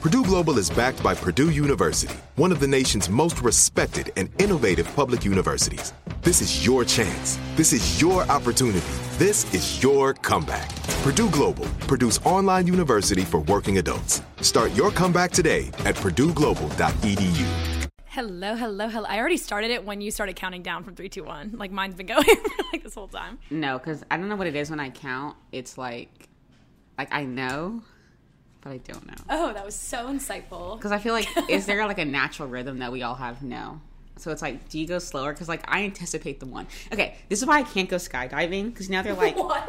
Purdue Global is backed by Purdue University, one of the nation's most respected and innovative public universities. This is your chance. This is your opportunity. This is your comeback. Purdue Global, Purdue's online university for working adults. Start your comeback today at purdueglobal.edu. Hello, hello, hello. I already started it when you started counting down from three, two, one. Like mine's been going like this whole time. No, because I don't know what it is when I count. It's like, like I know, but I don't know. Oh, that was so insightful. Because I feel like, is there like a natural rhythm that we all have? No. So it's like, do you go slower? Because like I anticipate the one. Okay, this is why I can't go skydiving. Because now they're like, what?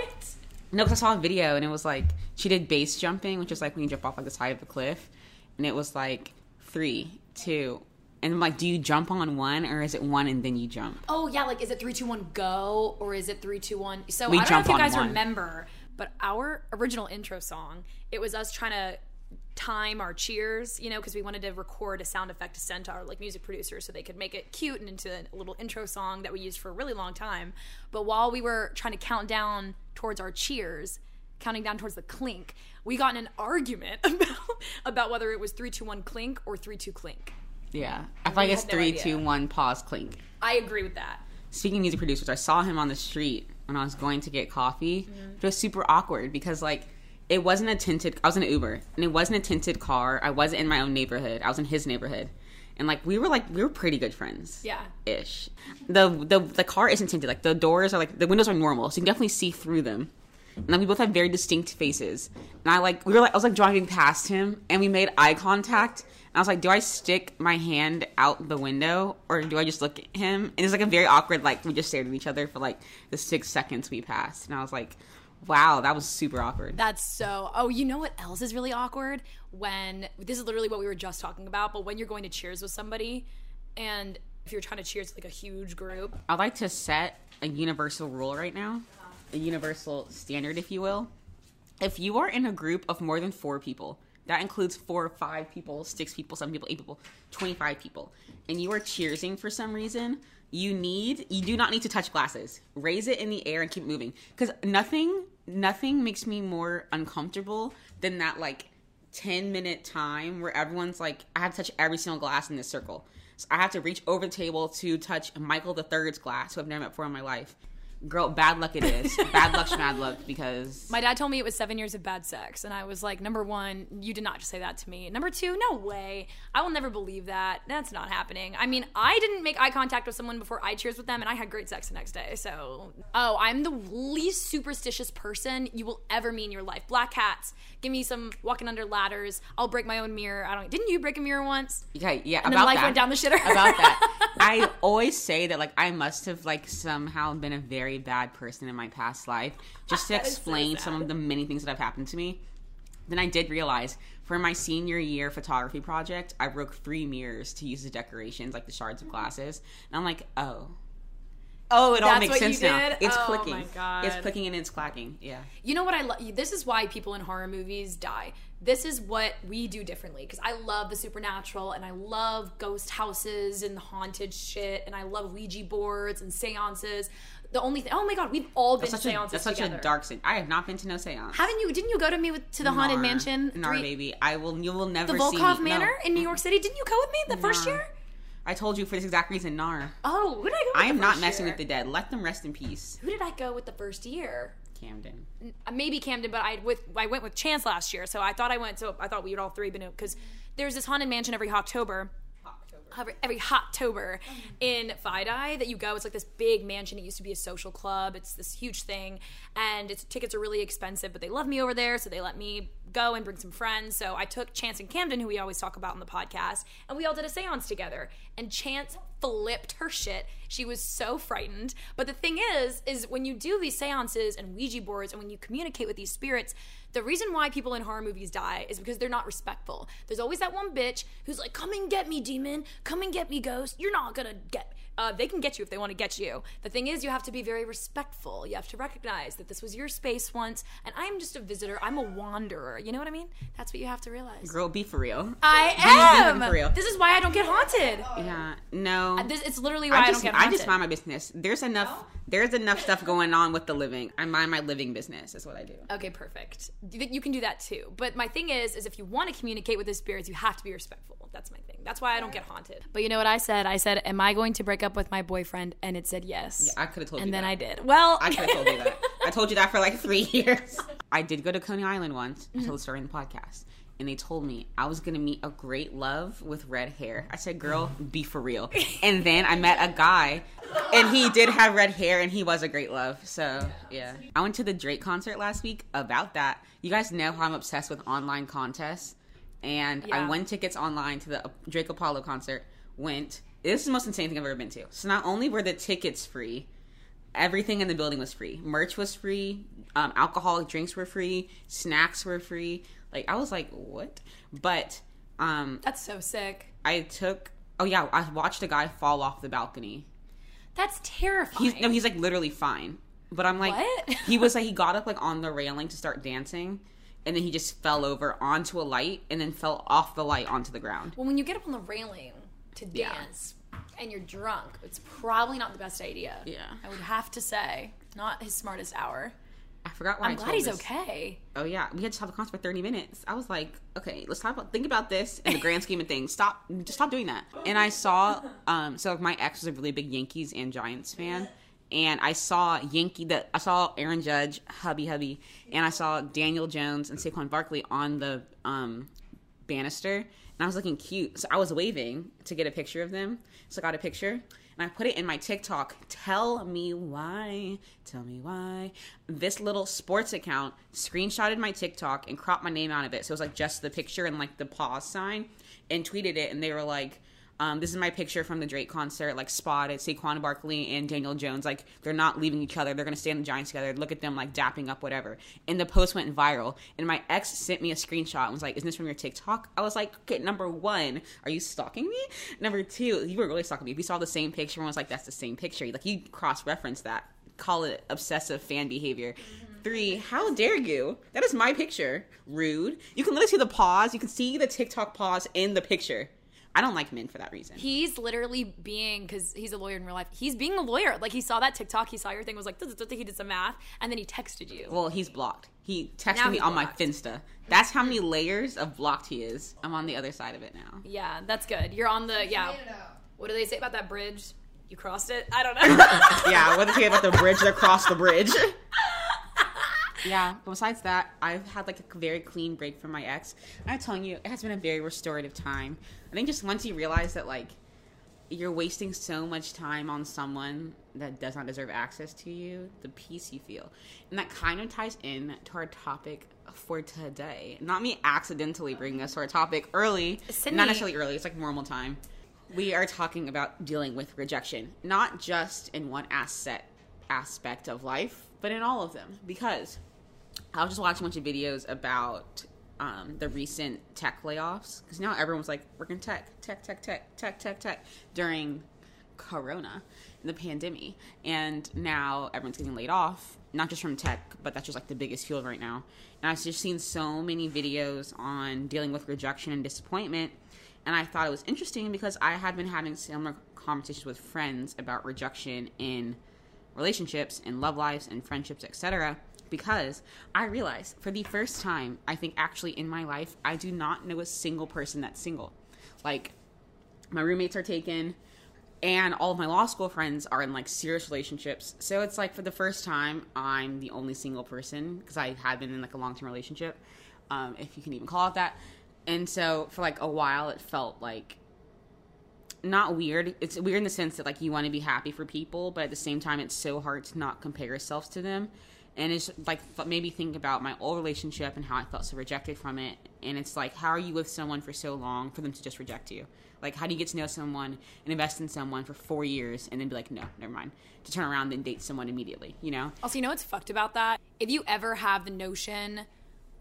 No, because I saw a video and it was like she did base jumping, which is like when you jump off like the side of a cliff, and it was like three, two, and I'm like, do you jump on one or is it one and then you jump? Oh yeah, like is it three, two, one, go, or is it three, two, one? So We I don't know if you guys one. remember, but our original intro song, it was us trying to time our cheers, you know, because we wanted to record a sound effect to send to our like music producers so they could make it cute and into a little intro song that we used for a really long time. But while we were trying to count down towards our cheers, counting down towards the clink, we got in an argument about about whether it was three, two, one, clink or three, two, clink. Yeah, I feel like it's no three, idea. two, one, pause, clink. I agree with that. Speaking of music producers, I saw him on the street when I was going to get coffee. It was super awkward because like it wasn't a tinted. I was in an Uber and it wasn't a tinted car. I wasn't in my own neighborhood. I was in his neighborhood, and like we were like we were pretty good friends. Yeah. ish. The the the car isn't tinted. Like the doors are like the windows are normal, so you can definitely see through them. And like we both have very distinct faces. And I like we were like I was like driving past him and we made eye contact. And I was like, do I stick my hand out the window or do I just look at him? And it's like a very awkward like we just stared at each other for like the six seconds we passed. And I was like, wow, that was super awkward. That's so. Oh, you know what else is really awkward? When this is literally what we were just talking about, but when you're going to cheers with somebody, and if you're trying to cheers with like a huge group, I'd like to set a universal rule right now, a universal standard, if you will. If you are in a group of more than four people, that includes four, five people, six people, seven people, eight people, 25 people, and you are cheersing for some reason, you need, you do not need to touch glasses. Raise it in the air and keep moving. Because nothing, nothing makes me more uncomfortable than that, like, 10 minute time where everyone's like, I have to touch every single glass in this circle. So I have to reach over the table to touch Michael the Third's glass, who I've never met before in my life. Girl, bad luck it is. bad luck, schmad luck, because my dad told me it was seven years of bad sex, and I was like, number one, you did not just say that to me. Number two, no way, I will never believe that. That's not happening. I mean, I didn't make eye contact with someone before I cheers with them, and I had great sex the next day. So, oh, I'm the least superstitious person you will ever meet in your life. Black cats, give me some walking under ladders. I'll break my own mirror. I don't. Didn't you break a mirror once? Okay, yeah, And then about life that. went down the shitter. about that. I always say that like I must have like somehow been a very bad person in my past life just to is so explain some of the many things that have happened to me. Then I did realize for my senior year photography project, I broke three mirrors to use as decorations, like the shards of mm-hmm. glasses. And I'm like, oh. Oh, it all makes sense now. It's Oh clicking. my God. It's clicking and it's clacking. Yeah. You know what I love? This is why people in horror movies die. This is what we do differently because I love the supernatural and I love ghost houses and haunted shit and I love Ouija boards and seances. The only thing, oh my god, we've all been That's to such, a, seances that's such together. a dark sin. I have not been to no seance. Haven't you? Didn't you go to me with, to the haunted mansion? Nar, three- baby. I will. You will never the see Volkov me. No. Manor in New York City. Didn't you go with me the first year? I told you for this exact reason, Nar. Oh, who did I go? with I am not messing year? with the dead. Let them rest in peace. Who did I go with the first year? Camden. Maybe Camden, but I with I went with Chance last year, so I thought I went. So I thought we would all three been because there's this haunted mansion every October. Every, every Hottober mm-hmm. in FiDi that you go, it's like this big mansion. It used to be a social club. It's this huge thing, and its tickets are really expensive. But they love me over there, so they let me go and bring some friends. So I took Chance and Camden, who we always talk about in the podcast, and we all did a séance together. And Chance flipped her shit. She was so frightened. But the thing is, is when you do these seances and Ouija boards and when you communicate with these spirits, the reason why people in horror movies die is because they're not respectful. There's always that one bitch who's like, come and get me, demon. Come and get me, ghost. You're not gonna get uh, they can get you if they want to get you. The thing is, you have to be very respectful. You have to recognize that this was your space once, and I'm just a visitor. I'm a wanderer. You know what I mean? That's what you have to realize. Girl, be for real. I be am. for real. This is why I don't get haunted. Yeah. No. Uh, this, it's literally why I, I just, don't get haunted. I just mind my business. There's enough. There's enough stuff going on with the living. I mind my living business. Is what I do. Okay, perfect. You you can do that too. But my thing is, is if you want to communicate with the spirits, you have to be respectful. That's my thing. That's why I don't get haunted. But you know what I said? I said, "Am I going to break up with my boyfriend?" And it said yes. I could have told you. and you then that. I did. Well, I could have told you that. I told you that for like three years. I did go to Coney Island once. I told the story in the podcast. And they told me I was gonna meet a great love with red hair. I said, "Girl, be for real." And then I met a guy, and he did have red hair, and he was a great love. So yeah, I went to the Drake concert last week. About that, you guys know how I'm obsessed with online contests, and I won tickets online to the Drake Apollo concert. Went. This is the most insane thing I've ever been to. So not only were the tickets free, everything in the building was free. Merch was free. Um, alcoholic drinks were free. Snacks were free. Like I was like, what? But um, that's so sick. I took. Oh yeah, I watched a guy fall off the balcony. That's terrifying. He's no, he's like literally fine. But I'm like, What? he was like, he got up like on the railing to start dancing, and then he just fell over onto a light, and then fell off the light onto the ground. well, when you get up on the railing to Yeah. And you're drunk, it's probably not the best idea. Yeah. I would have to say, not his smartest hour. I forgot why. I'm I glad he's this. okay. Oh yeah, we had to have the concert for 30 minutes. I was like, okay, let's talk about think about this in the grand scheme of things. Stop, just stop doing that. And I saw, um, so my ex was a really big Yankees and Giants fan, and I saw Yankee that I saw Aaron Judge, hubby hubby, and I saw Daniel Jones and Saquon Barkley on the um banister, and I was looking cute, so I was waving to get a picture of them. So I got a picture. And I put it in my TikTok. Tell me why. Tell me why. This little sports account screenshotted my TikTok and cropped my name out of it. So it was like just the picture and like the pause sign and tweeted it. And they were like, um, this is my picture from the Drake concert, like spotted Saquon Barkley and Daniel Jones. Like they're not leaving each other. They're gonna stay in the Giants together. Look at them like dapping up, whatever. And the post went viral. And my ex sent me a screenshot and was like, "Is this from your TikTok?" I was like, "Okay, number one, are you stalking me? Number two, you were really stalking me. If you saw the same picture and was like, that's the same picture, like you cross reference that, call it obsessive fan behavior." Three, how dare you? That is my picture. Rude. You can literally see the pause. You can see the TikTok pause in the picture. I don't like men for that reason. He's literally being because he's a lawyer in real life. He's being a lawyer. Like he saw that TikTok, he saw your thing, was like, he did some math, and then he texted you. Well, he's blocked. He texted Now me on blocked. my Finsta. That's how many layers of blocked he is. I'm on the other side of it now. yeah, that's good. You're on the yeah. What do they say about that bridge? You crossed it. I don't know. yeah, what do they say about the bridge across the bridge? yeah, but besides that, I've had like a very clean break from my ex. I'm telling you, it has been a very restorative time. I think just once you realize that like you're wasting so much time on someone that does not deserve access to you, the peace you feel. And that kind of ties in to our topic for today. Not me accidentally bringing us to our topic early, Sydney- not necessarily early, it's like normal time. We are talking about dealing with rejection, not just in one asset aspect of life, but in all of them. Because I was just watching a bunch of videos about um, the recent tech layoffs because now everyone was like working tech, tech, tech, tech, tech, tech, tech during Corona, the pandemic, and now everyone's getting laid off, not just from tech, but that's just like the biggest field right now. And I've just seen so many videos on dealing with rejection and disappointment, and I thought it was interesting because I had been having similar conversations with friends about rejection in relationships, in love lives, and friendships, etc. Because I realized for the first time, I think actually in my life, I do not know a single person that's single. Like, my roommates are taken, and all of my law school friends are in like serious relationships. So it's like for the first time, I'm the only single person because I had been in like a long term relationship, um, if you can even call it that. And so for like a while, it felt like not weird. It's weird in the sense that like you want to be happy for people, but at the same time, it's so hard to not compare yourselves to them. And it's like maybe think about my old relationship and how I felt so rejected from it. And it's like, how are you with someone for so long for them to just reject you? Like, how do you get to know someone and invest in someone for four years and then be like, no, never mind, to turn around and date someone immediately? You know? Also, you know what's fucked about that? If you ever have the notion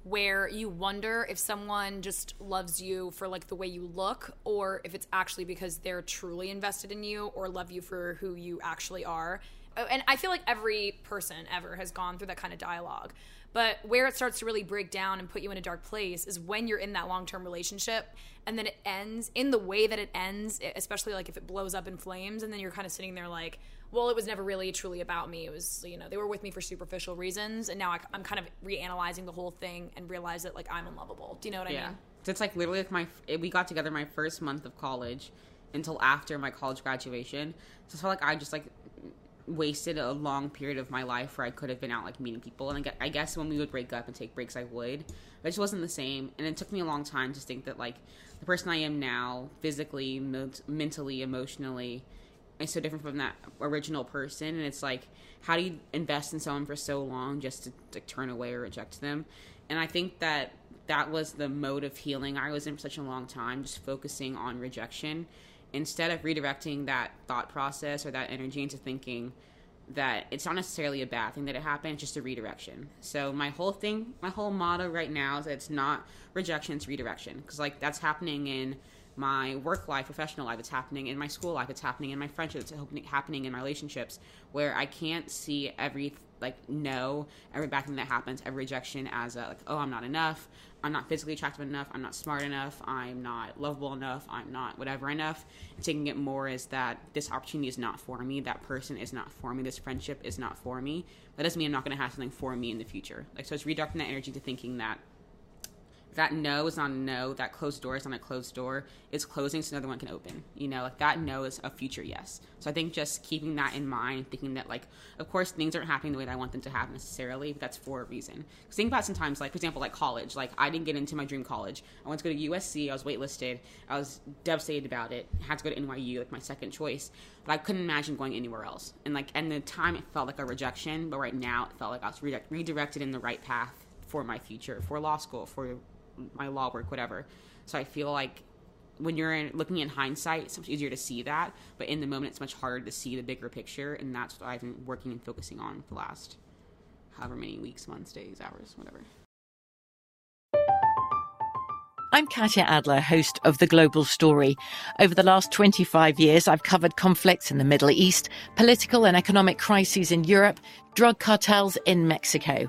where you wonder if someone just loves you for like the way you look or if it's actually because they're truly invested in you or love you for who you actually are. Uh, and I feel like every person ever has gone through that kind of dialogue. But where it starts to really break down and put you in a dark place is when you're in that long term relationship and then it ends in the way that it ends, especially like if it blows up in flames, and then you're kind of sitting there like, well, it was never really truly about me. It was, you know, they were with me for superficial reasons, and now I, am kind of reanalyzing the whole thing and realize that like I'm unlovable. Do you know what yeah. I mean? It's like literally like my we got together my first month of college until after my college graduation. So I felt like I just like wasted a long period of my life where I could have been out like meeting people. And I guess when we would break up and take breaks, I would. But it just wasn't the same. And it took me a long time to think that like the person I am now, physically, mentally, emotionally, is so different from that original person. And it's like, how do you invest in someone for so long just to like, turn away or reject them? And I think that that was the mode of healing I was in for such a long time, just focusing on rejection instead of redirecting that thought process or that energy into thinking that it's not necessarily a bad thing that it happened, it's just a redirection. So my whole thing, my whole motto right now is that it's not rejection, it's redirection. Because like that's happening in my work life, professional life, it's happening in my school life, it's happening in my friendships, it's happening in my relationships, where I can't see every like no. Every bad thing that happens, every rejection as a like oh I'm not enough, I'm not physically attractive enough, I'm not smart enough, I'm not lovable enough, I'm not whatever enough. taking it more as that this opportunity is not for me, that person is not for me, this friendship is not for me. That doesn't mean I'm not going to have something for me in the future. Like so, it's redirecting that energy to thinking that that no is not a no, that closed door is not a closed door. It's closing so another one can open. You know, like that no is a future yes. So I think just keeping that in mind, thinking that like, of course things aren't happening the way that I want them to happen necessarily, but that's for a reason. Because think about sometimes, like for example, like college. Like I didn't get into my dream college. I went to go to USC. I was waitlisted. I was devastated about it. I had to go to NYU, like my second choice. But I couldn't imagine going anywhere else. And like, and the time it felt like a rejection, but right now it felt like I was redirected in the right path for my future, for law school, for my law work, whatever. So I feel like when you're in, looking in hindsight, it's much easier to see that, but in the moment, it's much harder to see the bigger picture, and that's what I've been working and focusing on for the last however many weeks, months, days, hours, whatever. I'm Katya Adler, host of The Global Story. Over the last 25 years, I've covered conflicts in the Middle East, political and economic crises in Europe, drug cartels in Mexico.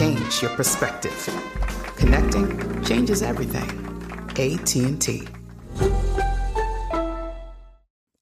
change your perspective. Connecting changes everything. AT&T.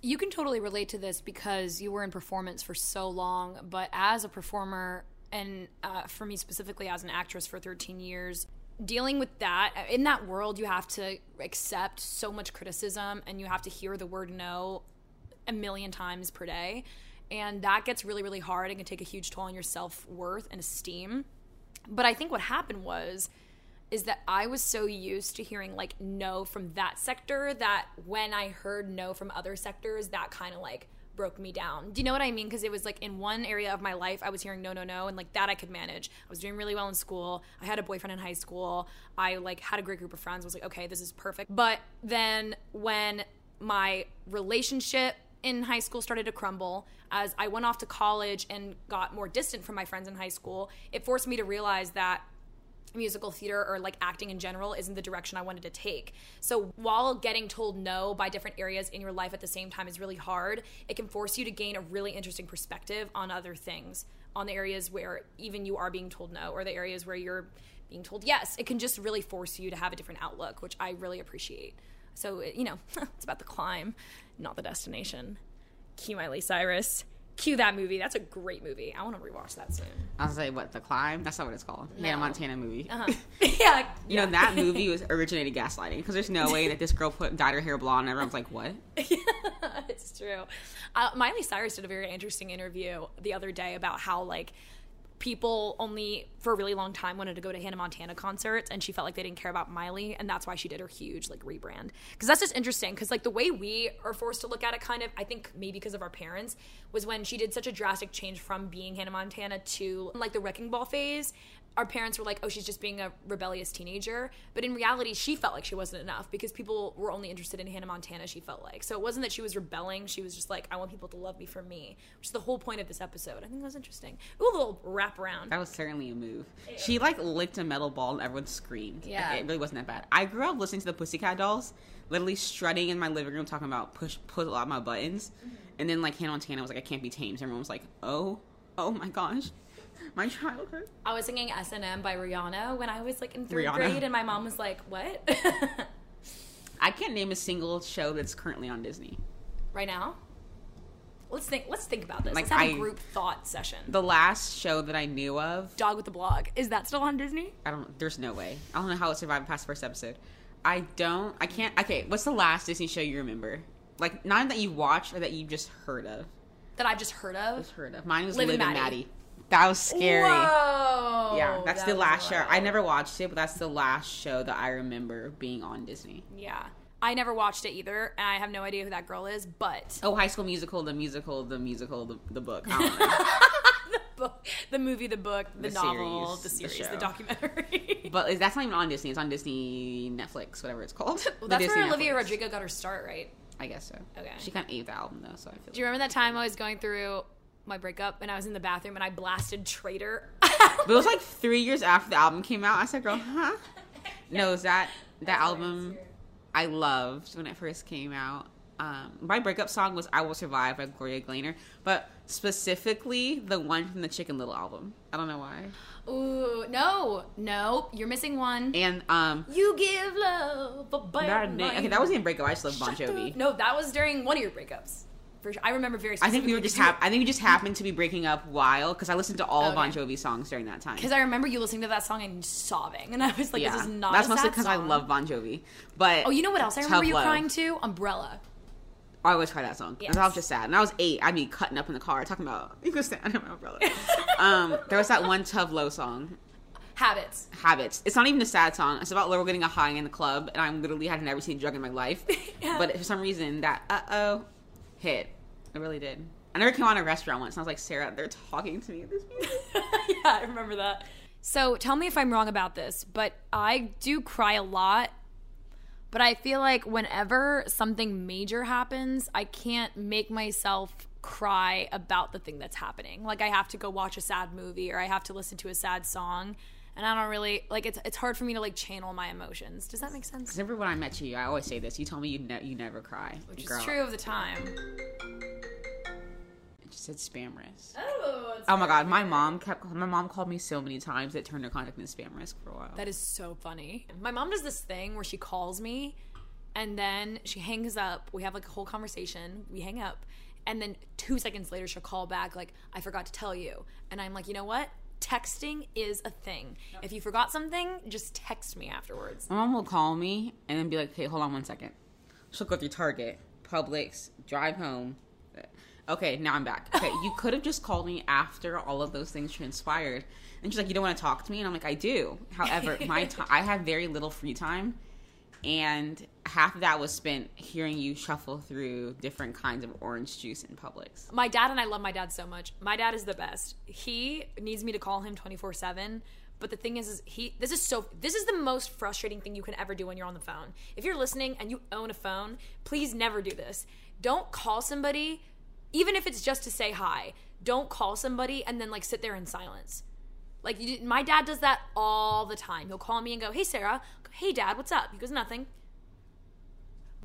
You can totally relate to this because you were in performance for so long, but as a performer, and uh, for me specifically as an actress for 13 years, dealing with that in that world, you have to accept so much criticism and you have to hear the word no a million times per day. And that gets really, really hard and can take a huge toll on your self worth and esteem. But I think what happened was, is that I was so used to hearing like no from that sector that when I heard no from other sectors, that kind of like broke me down. Do you know what I mean? Because it was like in one area of my life, I was hearing no, no, no, and like that I could manage. I was doing really well in school. I had a boyfriend in high school. I like had a great group of friends. I was like, okay, this is perfect. But then when my relationship in high school started to crumble as I went off to college and got more distant from my friends in high school, it forced me to realize that musical theater or like acting in general isn't the direction I wanted to take. So while getting told no by different areas in your life at the same time is really hard, it can force you to gain a really interesting perspective on other things, on the areas where even you are being told no or the areas where you're being told yes. It can just really force you to have a different outlook, which I really appreciate. So, you know, it's about the climb, not the destination. Cue Miley Cyrus. Cue that movie. That's a great movie. I want to rewatch that soon. I was like, what, The Climb? That's not what it's called. Hannah Montana movie. Uh-huh. yeah. You know, that movie was originated gaslighting because there's no way that this girl put dyed her hair blonde and everyone's like, what? yeah, it's true. Uh, Miley Cyrus did a very interesting interview the other day about how, like, people only for a really long time wanted to go to Hannah Montana concerts and she felt like they didn't care about Miley and that's why she did her huge like rebrand. Cuz that's just interesting cuz like the way we are forced to look at it kind of I think maybe because of our parents was when she did such a drastic change from being Hannah Montana to like the wrecking ball phase our parents were like, oh, she's just being a rebellious teenager. But in reality, she felt like she wasn't enough because people were only interested in Hannah Montana, she felt like. So it wasn't that she was rebelling. She was just like, I want people to love me for me, which is the whole point of this episode. I think that was interesting. Ooh, a little wrap around. That was certainly a move. She like licked a metal ball and everyone screamed. Yeah. It really wasn't that bad. I grew up listening to the Pussycat Dolls, literally strutting in my living room talking about push, pull out my buttons. Mm-hmm. And then like Hannah Montana was like, I can't be tamed. Everyone was like, oh, oh my gosh. My childhood. I was singing S&M by Rihanna when I was like in third Rihanna. grade, and my mom was like, what? I can't name a single show that's currently on Disney. right now? Let's think. Let's think about this. Like, let's have a I- group thought session. The last show that I knew of, Dog with the blog is that still on Disney? I don't. There's no way. I don't know how it survived past the first episode. I don't. I can't. Okay, what's the last Disney show you remember? Like not that you watched or that you just heard of. That I've just heard of. Just heard of. Mine was Liv Liv, and and Maddie. Maddie. That was scary. Whoa! Yeah, that's That the last show. I never watched it, but that's the last show that I remember being on Disney. Yeah. I never watched it either, and I have no idea who that girl is, but Oh, High School Musical, the musical, the musical, the, the book. I don't know. the book, the movie, the book, the, The novel, series, the the series, the, show. documentary. but that's not even on Disney. It's on Disney Netflix, whatever it's called. well, that's Disney where Olivia Netflix. Rodrigo got her start, right? I guess so. Okay. She kind of ate the album though, so I feel. Do you remember that time I was going through my breakup and I was in the bathroom and I blasted Traitor? It was like three years after the album came out. I said, "Girl, huh?" No, is that that album I loved when it first came out. Um, my breakup song was "I Will Survive" by Gloria Gaynor, but specifically the one from the Chicken Little album. I don't know why. Ooh, no, no, you're missing one. And um, You give love a bad name, okay, that wasn't even breakup. I just love Bon Jovi. No, that was during one of your breakups. For sure. I remember very I think we were just hap- I think we just happened to be breaking up while because I listened to all Okay. Bon Jovi songs during that time. Because I remember you listening to that song and sobbing, and I was like, yeah, "This is not." that's mostly because I love Bon Jovi. But Oh, you know what else I remember you Love. crying to? Umbrella. I always cry that song. Yes. I was just sad. And I was eight. I'd be cutting up in the car talking about, you can stand under my umbrella. um, there was that one Tove Lo song, Habits. Habits. It's not even a sad song. It's about Laurel getting a high in the club, and I literally had never seen a drug in my life. But for some reason, that uh oh hit. It really did. I never came on a restaurant once, and I was like, Sarah, they're talking to me at this music. yeah, I remember that. So tell me if I'm wrong about this, but I do cry a lot But I feel like whenever something major happens, I can't make myself cry about the thing that's happening. Like I have to go watch a sad movie or I have to listen to a sad song. And I don't really like it's. It's hard for me to like channel my emotions. Does that make sense? Remember when I met you? I always say this. You told me you ne- you never cry, Which Girl, is true of the time. It just said spam risk. Oh, Oh my god, my mom kept. My mom called me so many times that turned her contact into spam risk for a while. That is so funny. My mom does this thing where she calls me and then she hangs up. We have like a whole conversation. We hang up. And then two seconds later, she'll call back, like, I forgot to tell you. And I'm like, you know what? Texting is a thing. If you forgot something, just text me afterwards. My mom will call me and then be like, "Okay, hold on one second. She'll go through Target, Publix, drive home. Okay, now I'm back. Okay, you could have just called me after all of those things transpired. And she's like, "You don't want to talk to me?" And I'm like, "I do. However, my time, I have very little free time, and half of that was spent hearing you shuffle through different kinds of orange juice in Publix. My dad and I love my dad so much. My dad is the best. He needs me to call him 24/7. But the thing is, is he this is so this is the most frustrating thing you can ever do when you're on the phone. If you're listening and you own a phone, please never do this. Don't call somebody even if it's just to say hi. Don't call somebody and then like sit there in silence. Like you, my dad does that all the time. He'll call me and go, "Hey Sarah, hey dad, what's up?" He goes, "Nothing."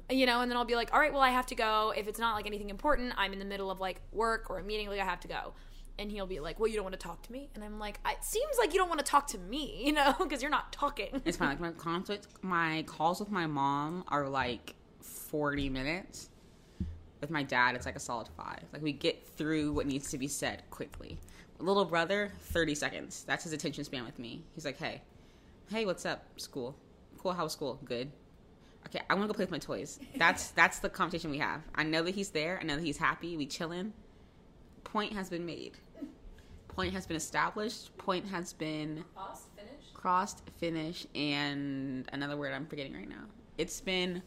You know, and then I'll be like, "All right, well I have to go. If it's not like anything important, I'm in the middle of like work or a meeting, like I have to go." And he'll be like, "Well, you don't want to talk to me?" And I'm like, "It seems like you don't want to talk to me, you know, because you're not talking." It's fine. Like my conflict, my calls with my mom are like 40 minutes. With my dad, it's like a solid five. Like we get through what needs to be said quickly. Little brother, 30 seconds. That's his attention span with me. He's like, hey, hey, what's up? School. Cool. How was school? Good. Okay, I want to go play with my toys. That's that's the conversation we have. I know that he's there. I know that he's happy. We chilling. Point has been made. Point has been established. Point has been crossed, finished, crossed, finished, and another word I'm forgetting right now. It's been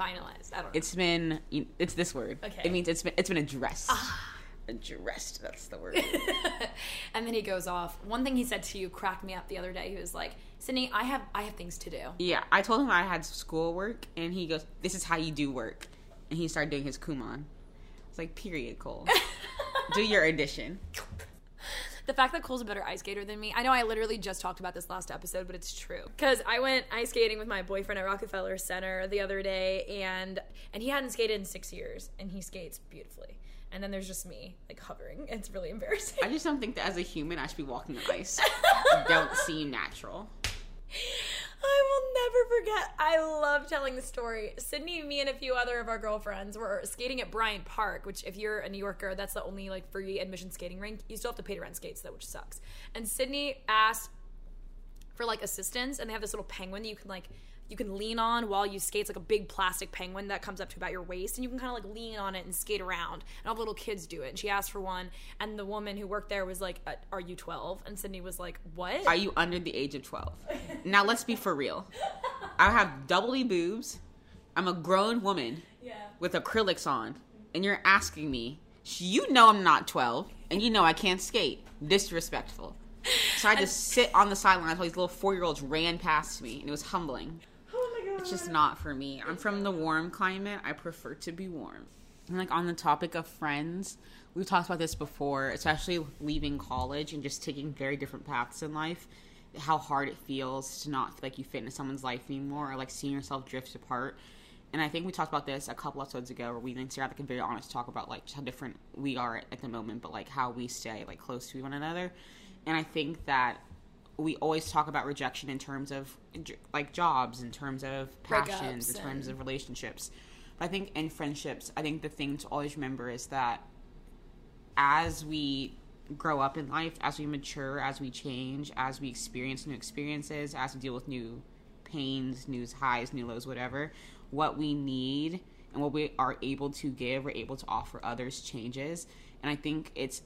Finalized. I don't know. it's been it's this word. Okay. It means it's been it's been addressed. Ah. Addressed. That's the word. and then he goes off. One thing he said to you cracked me up the other day. He was like, "Sydney, I have I have things to do." yeah, I told him I had schoolwork, and he goes, "This is how you do work," and he started doing his Kumon. It's like, period, Cole. do your addition. The fact that Cole's a better ice skater than me, I know I literally just talked about this last episode, but it's true. Because I went ice skating with my boyfriend at Rockefeller Center the other day, and and he hadn't skated in six years, and he skates beautifully. And then there's just me, like hovering. It's really embarrassing. I just don't think that as a human, I should be walking on ice. don't seem natural. I will never forget. I love telling the story. Sydney, me, and a few other of our girlfriends were skating at Bryant Park, which, if you're a New Yorker, that's the only like free admission skating rink. You still have to pay to rent skates though, which sucks. And Sydney asked for like assistance, and they have this little penguin that you can like you can lean on while you skate. It's like a big plastic penguin that comes up to about your waist, and you can kind of like lean on it and skate around. And all the little kids do it. And she asked for one, and the woman who worked there was like, uh, "Are you 12?" And Sydney was like, "What?" Are you under the age of 12? Now let's be for real. I have doubly boobs. I'm a grown woman with acrylics on, and you're asking me, you know I'm not 12, and you know I can't skate. Disrespectful. So I just sit on the sidelines while these little four year olds ran past me, and it was humbling. It's just not for me. I'm from the warm climate. I prefer to be warm. And like on the topic of friends, we've talked about this before, especially leaving college and just taking very different paths in life. How hard it feels to not feel like you fit into someone's life anymore, or like seeing yourself drift apart. And I think we talked about this a couple episodes ago, where we and Sarah like a very honest talk about like how different we are at the moment, but like how we stay like close to one another. And I think that we always talk about rejection in terms of like jobs, in terms of passions, in terms of relationships. But I think in friendships, I think the thing to always remember is that as we grow up in life, as we mature, as we change, as we experience new experiences, as we deal with new pains, new highs, new lows, whatever, what we need and what we are able to give or able to offer others changes. And I think it's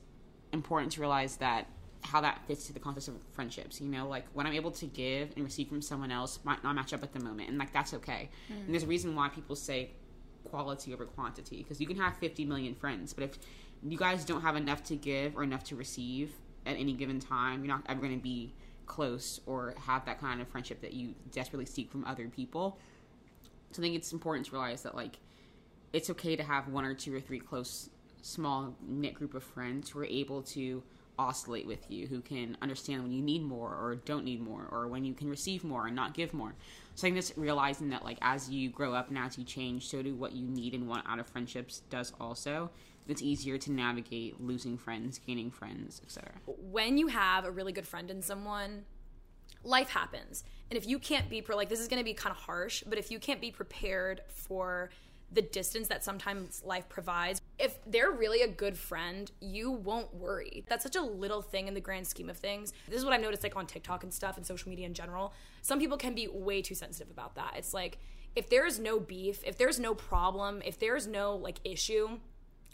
important to realize that how that fits to the concept of friendships. You know, like when I'm able to give and receive from someone else might not match up at the moment, and like that's okay. Hmm. And there's a reason why people say quality over quantity because you can have 50 million friends, but if you guys don't have enough to give or enough to receive at any given time, you're not ever going to be close or have that kind of friendship that you desperately seek from other people. So I think it's important to realize that like it's okay to have one or two or three close, small knit group of friends who are able to oscillate with you, who can understand when you need more or don't need more, or when you can receive more and not give more. So I think just realizing that like as you grow up and as you change, so do what you need and want out of friendships does also. It's easier to navigate losing friends, gaining friends, etc. when you have a really good friend in someone, life happens. And if you can't be pro, like this is going to be kind of harsh, but if you can't be prepared for the distance that sometimes life provides, if they're really a good friend, you won't worry. That's such a little thing in the grand scheme of things. This is what I've noticed like on TikTok and stuff and social media in general. Some people can be way too sensitive about that. It's like if there is no beef, if there's no problem, if there's no like issue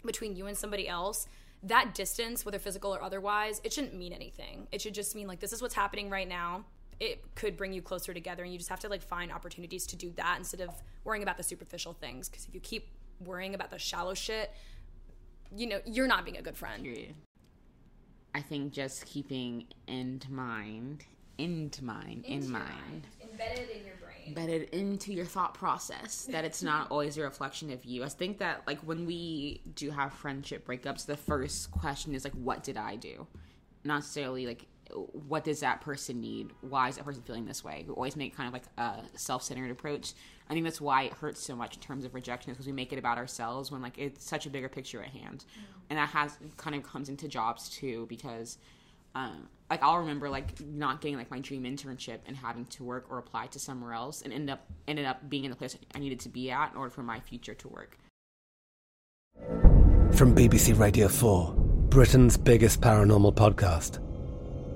between you and somebody else, that distance, whether physical or otherwise, it shouldn't mean anything. It should just mean like this is what's happening right now. It could bring you closer together, and you just have to like find opportunities to do that instead of worrying about the superficial things. Because if you keep worrying about the shallow shit, you know you're not being a good friend. Period. I think just keeping in mind, in mind, in mind, Embedded in your brain. embedded into your thought process that it's not always a reflection of you. I think that like when we do have friendship breakups, the first question is like, what did I do? Not necessarily like what does that person need? Why is that person feeling this way? We always make kind of like a self-centered approach. I think that's why it hurts so much in terms of rejection because we make it about ourselves when like it's such a bigger picture at hand, and that has kind of comes into jobs too because um, like I'll remember like not getting like my dream internship and having to work or apply to somewhere else and end up ended up being in the place I needed to be at in order for my future to work. From BBC Radio 4, Britain's biggest paranormal podcast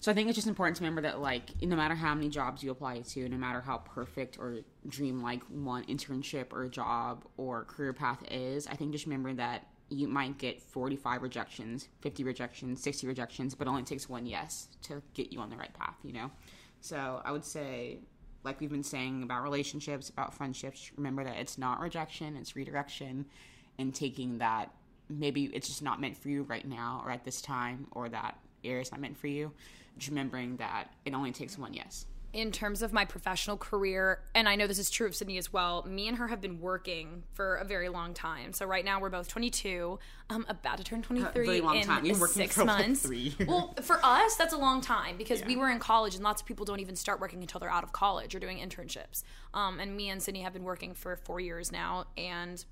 So I think it's just important to remember that like no matter how many jobs you apply to, no matter how perfect or dream like one internship or job or career path is, I think just remember that you might get 45 rejections, 50 rejections, 60 rejections, but only takes one yes to get you on the right path, you know? So I would say like we've been saying about relationships, about friendships, remember that it's not rejection, it's redirection and taking that maybe it's just not meant for you right now or at this time or that area is not meant for you remembering that it only takes one yes. in terms of my professional career, and I know this is true of Sydney as well, me and her have been working for a very long time. So right now we're both 22, um, about to turn 23 very long in time. We've been working six for, like, months. three well, for us, that's a long time because we were in college, and lots of people don't even start working until they're out of college or doing internships. Um, and me and Sydney have been working for four years now, and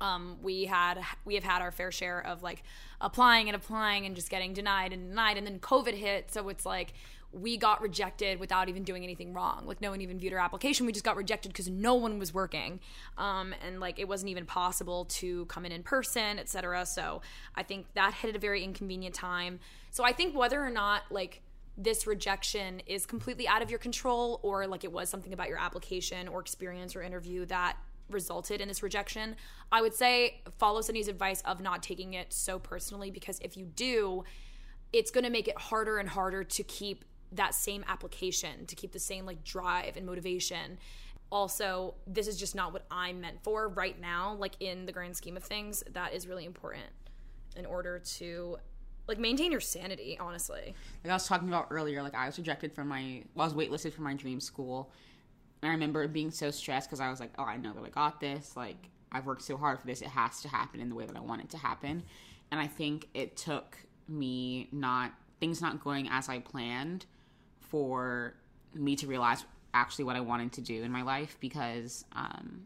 um, we had we have had our fair share of like applying and applying and just getting denied and denied. And then covid hit so it's like we got rejected without even doing anything wrong. Like no one even viewed our application. We just got rejected because no one was working. Um, and like it wasn't even possible to come in in person etc so i think that hit at a very inconvenient time. So i think whether or not like this rejection is completely out of your control or like it was something about your application or experience or interview that resulted in this rejection, I would say follow Sydney's advice of not taking it so personally because if you do, it's going to make it harder and harder to keep that same application, to keep the same like drive and motivation. Also, this is just not what I'm meant for right now, like in the grand scheme of things. That is really important in order to like maintain your sanity, honestly. Like I was talking about earlier, like I was rejected from my, well, I was waitlisted for my dream school. And I remember being so stressed because I was like, oh, I know that I got this. Like, I've worked so hard for this. It has to happen in the way that I want it to happen. And I think it took me not, things not going as I planned for me to realize actually what I wanted to do in my life because um,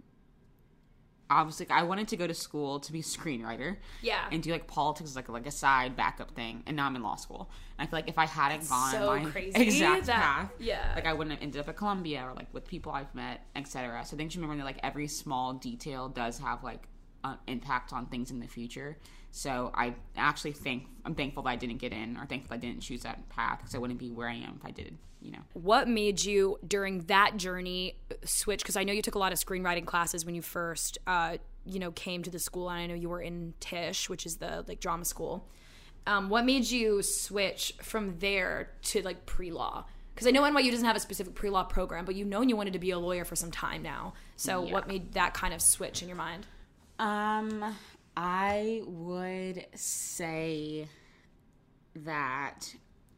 obviously I wanted to go to school to be a screenwriter. Yeah. And do like politics as like like a side backup thing. And now I'm in law school. And I feel like if I hadn't gone so my crazy exact that- path, yeah. like I wouldn't have ended up at Columbia or like with people I've met, etc. So I think you remember that like every small detail does have like an impact on things in the future. So I actually think I'm thankful that I didn't get in or thankful I didn't choose that path because I wouldn't be where I am if I did, you know. What made you during that journey switch? Because I know you took a lot of screenwriting classes when you first, uh, you know, came to the school, and I know you were in Tisch, which is the like drama school. Um, what made you switch from there to like pre-law? Because I know NYU doesn't have a specific pre-law program, but you've known you wanted to be a lawyer for some time now. So what made that kind of switch in your mind? Um, I would say that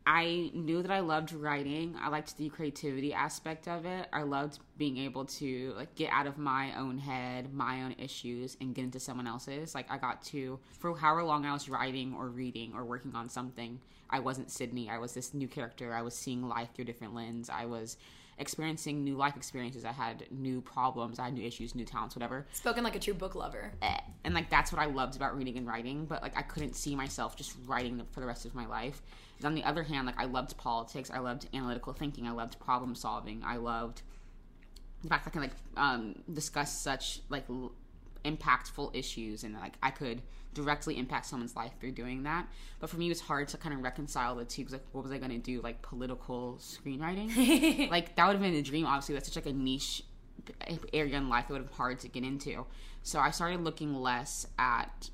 I knew that I loved writing. I liked the creativity aspect of it. I loved being able to like get out of my own head, my own issues, and get into someone else's. Like I got to for however long I was writing or reading or working on something. I wasn't Sydney. I was this new character. I was seeing life through a different lens. I was experiencing new life experiences. I had new problems. I had new issues, new talents, whatever Spoken like a true book lover. eh. and like that's what I loved about reading and writing. But like I couldn't see myself just writing for the rest of my life. And on the other hand, like I loved politics. I loved analytical thinking. I loved problem solving. I loved the fact that I can like um, discuss such like l- impactful issues and like I could directly impact someone's life through doing that. But for me, it was hard to kind of reconcile the two because like, what was I going to do? Like political screenwriting? like that would have been a dream. Obviously, that's such like a niche area in life that would have been hard to get into. So I started looking less at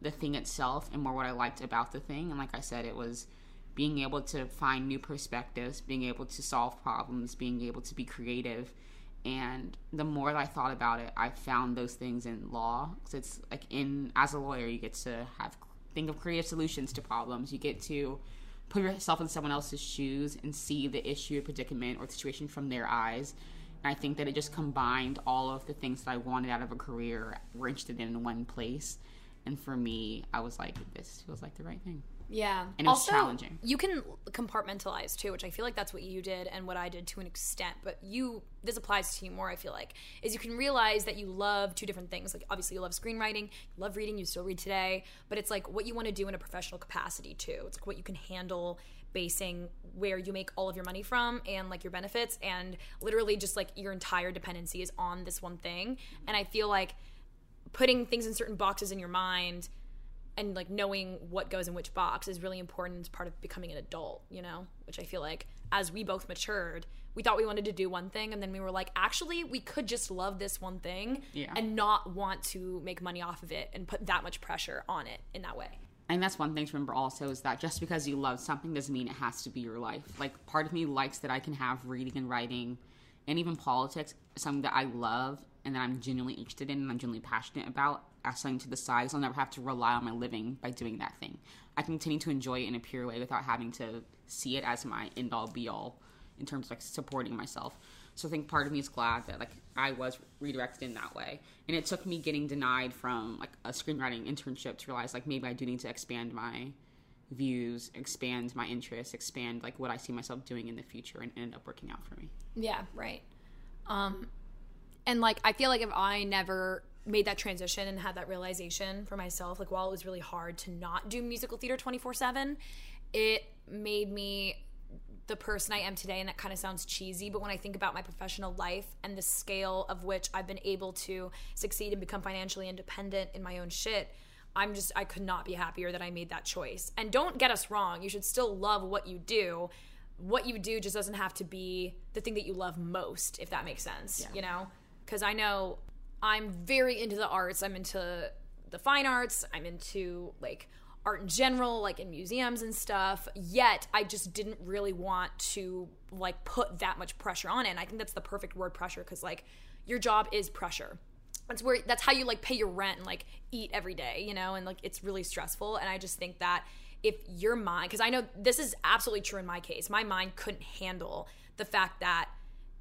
the thing itself and more what I liked about the thing. And like I said, it was being able to find new perspectives, being able to solve problems, being able to be creative. And the more that I thought about it, I found those things in law. Because it's like in as a lawyer, you get to have think of creative solutions to problems. You get to put yourself in someone else's shoes and see the issue, predicament, or situation from their eyes. And I think that it just combined all of the things that I wanted out of a career were interested in in one place. And for me, I was like, this feels like the right thing. Yeah. And it was also, challenging. You can compartmentalize too, which I feel like that's what you did and what I did to an extent. But you, this applies to you more, I feel like, is you can realize that you love two different things. Like, obviously, you love screenwriting, you love reading, you still read today, but it's like what you want to do in a professional capacity too. It's like what you can handle basing where you make all of your money from and like your benefits and literally just like your entire dependency is on this one thing. And I feel like putting things in certain boxes in your mind and like knowing what goes in which box is really important as part of becoming an adult, you know? Which I feel like as we both matured, we thought we wanted to do one thing and then we were like, actually, we could just love this one thing Yeah. and not want to make money off of it and put that much pressure on it in that way. And that's one thing to remember also is that just because you love something doesn't mean it has to be your life. Like part of me likes that I can have reading and writing and even politics, something that I love and that I'm genuinely interested in and I'm genuinely passionate about as something to the side. So I'll never have to rely on my living by doing that thing. I continue to enjoy it in a pure way without having to see it as my end all be all in terms of like supporting myself. So I think part of me is glad that like I was redirected in that way. And it took me getting denied from like a screenwriting internship to realize like maybe I do need to expand my views, expand my interests, expand like what I see myself doing in the future and ended up working out for me. Yeah, right. Um, and like I feel like if I never made that transition and had that realization for myself, like while it was really hard to not do musical theater twenty four seven, it made me the person I am today. And that kind of sounds cheesy, but when I think about my professional life and the scale of which I've been able to succeed and become financially independent in my own shit. I'm just, I could not be happier that I made that choice. And don't get us wrong, you should still love what you do, what you do just doesn't have to be the thing that you love most, if that makes sense. You know, because I know I'm very into the arts. I'm into the fine arts. I'm into like art in general, like in museums and stuff. Yet I just didn't really want to like put that much pressure on it. And I think that's the perfect word pressure because like your job is pressure. That's where that's how you like pay your rent and like eat every day, you know, and like it's really stressful. And I just think that if your mind, because I know this is absolutely true in my case, my mind couldn't handle the fact that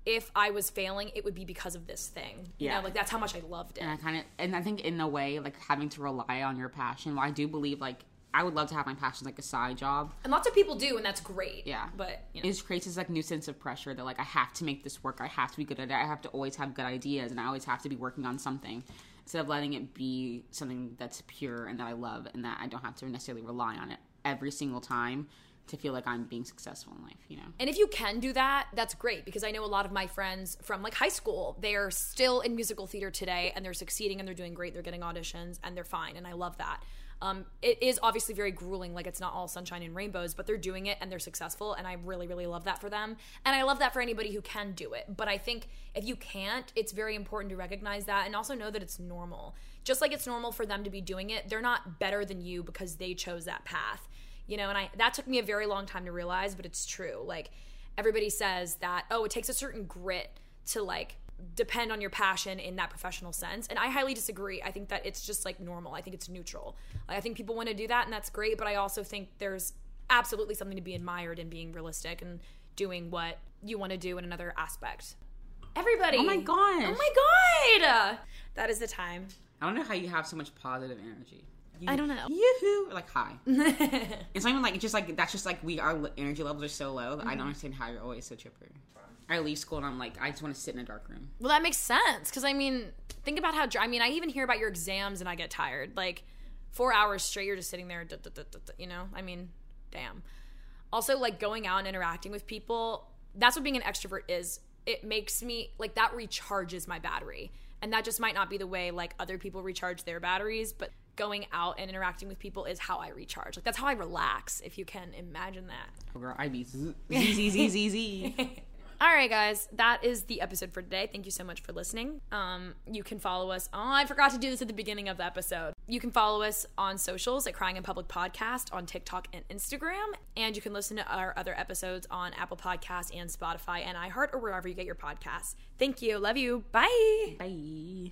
if I was failing, it would be because of this thing. You Yeah. know, like that's how much I loved it. and I kind of and I think in a way like having to rely on your passion. Well, I do believe like I would love to have my passion like a side job. And lots of people do, and that's great. Yeah, But you know, it creates this like new sense of pressure that like I have to make this work. I have to be good at it. I have to always have good ideas, and I always have to be working on something instead of letting it be something that's pure and that I love, and that I don't have to necessarily rely on it every single time to feel like I'm being successful in life. You know. And if you can do that, that's great because I know a lot of my friends from like high school, they're still in musical theater today and they're succeeding and they're doing great. They're getting auditions and they're fine. And I love that. Um, it is obviously very grueling, like it's not all sunshine and rainbows, but they're doing it and they're successful. And I really, really love that for them. And I love that for anybody who can do it. But I think if you can't, it's very important to recognize that and also know that it's normal. Just like it's normal for them to be doing it, they're not better than you because they chose that path you know and i that took me a very long time to realize but it's true like everybody says that oh it takes a certain grit to like depend on your passion in that professional sense and i highly disagree i think that it's just like normal i think it's neutral like, i think people want to do that and that's great but i also think there's absolutely something to be admired in being realistic and doing what you want to do in another aspect everybody Oh my god. oh my god that is the time I don't know how you have so much positive energy. You- I don't know. Yoo-hoo! Like hi. it's not even like it's just like that's just like we our energy levels are so low. that I Mm-hmm. don't understand how you're always so chipper. I leave school and I'm like I just want to sit in a dark room. Well, that makes sense because I mean, think about how. I mean, I even hear about your exams and I get tired. Like four hours straight, you're just sitting there. duh, duh, duh, You know, I mean, damn. Also, like going out and interacting with people. That's what being an extrovert is. It makes me like that recharges my battery, and that just might not be the way like other people recharge their batteries, but going out and interacting with people is how I recharge. Like that's how I relax. If you can imagine that. Oh, girl, I be z z z z z. All right, guys, that is the episode for today. Thank you so much for listening. Um, you can follow us. Oh, I forgot to do this at the beginning of the episode. You can follow us on socials at Crying in Public Podcast on TikTok and Instagram, and you can listen to our other episodes on Apple Podcasts and Spotify and iHeart or wherever you get your podcasts. Thank you. Love you. Bye. Bye.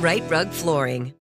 Rite Rug Flooring.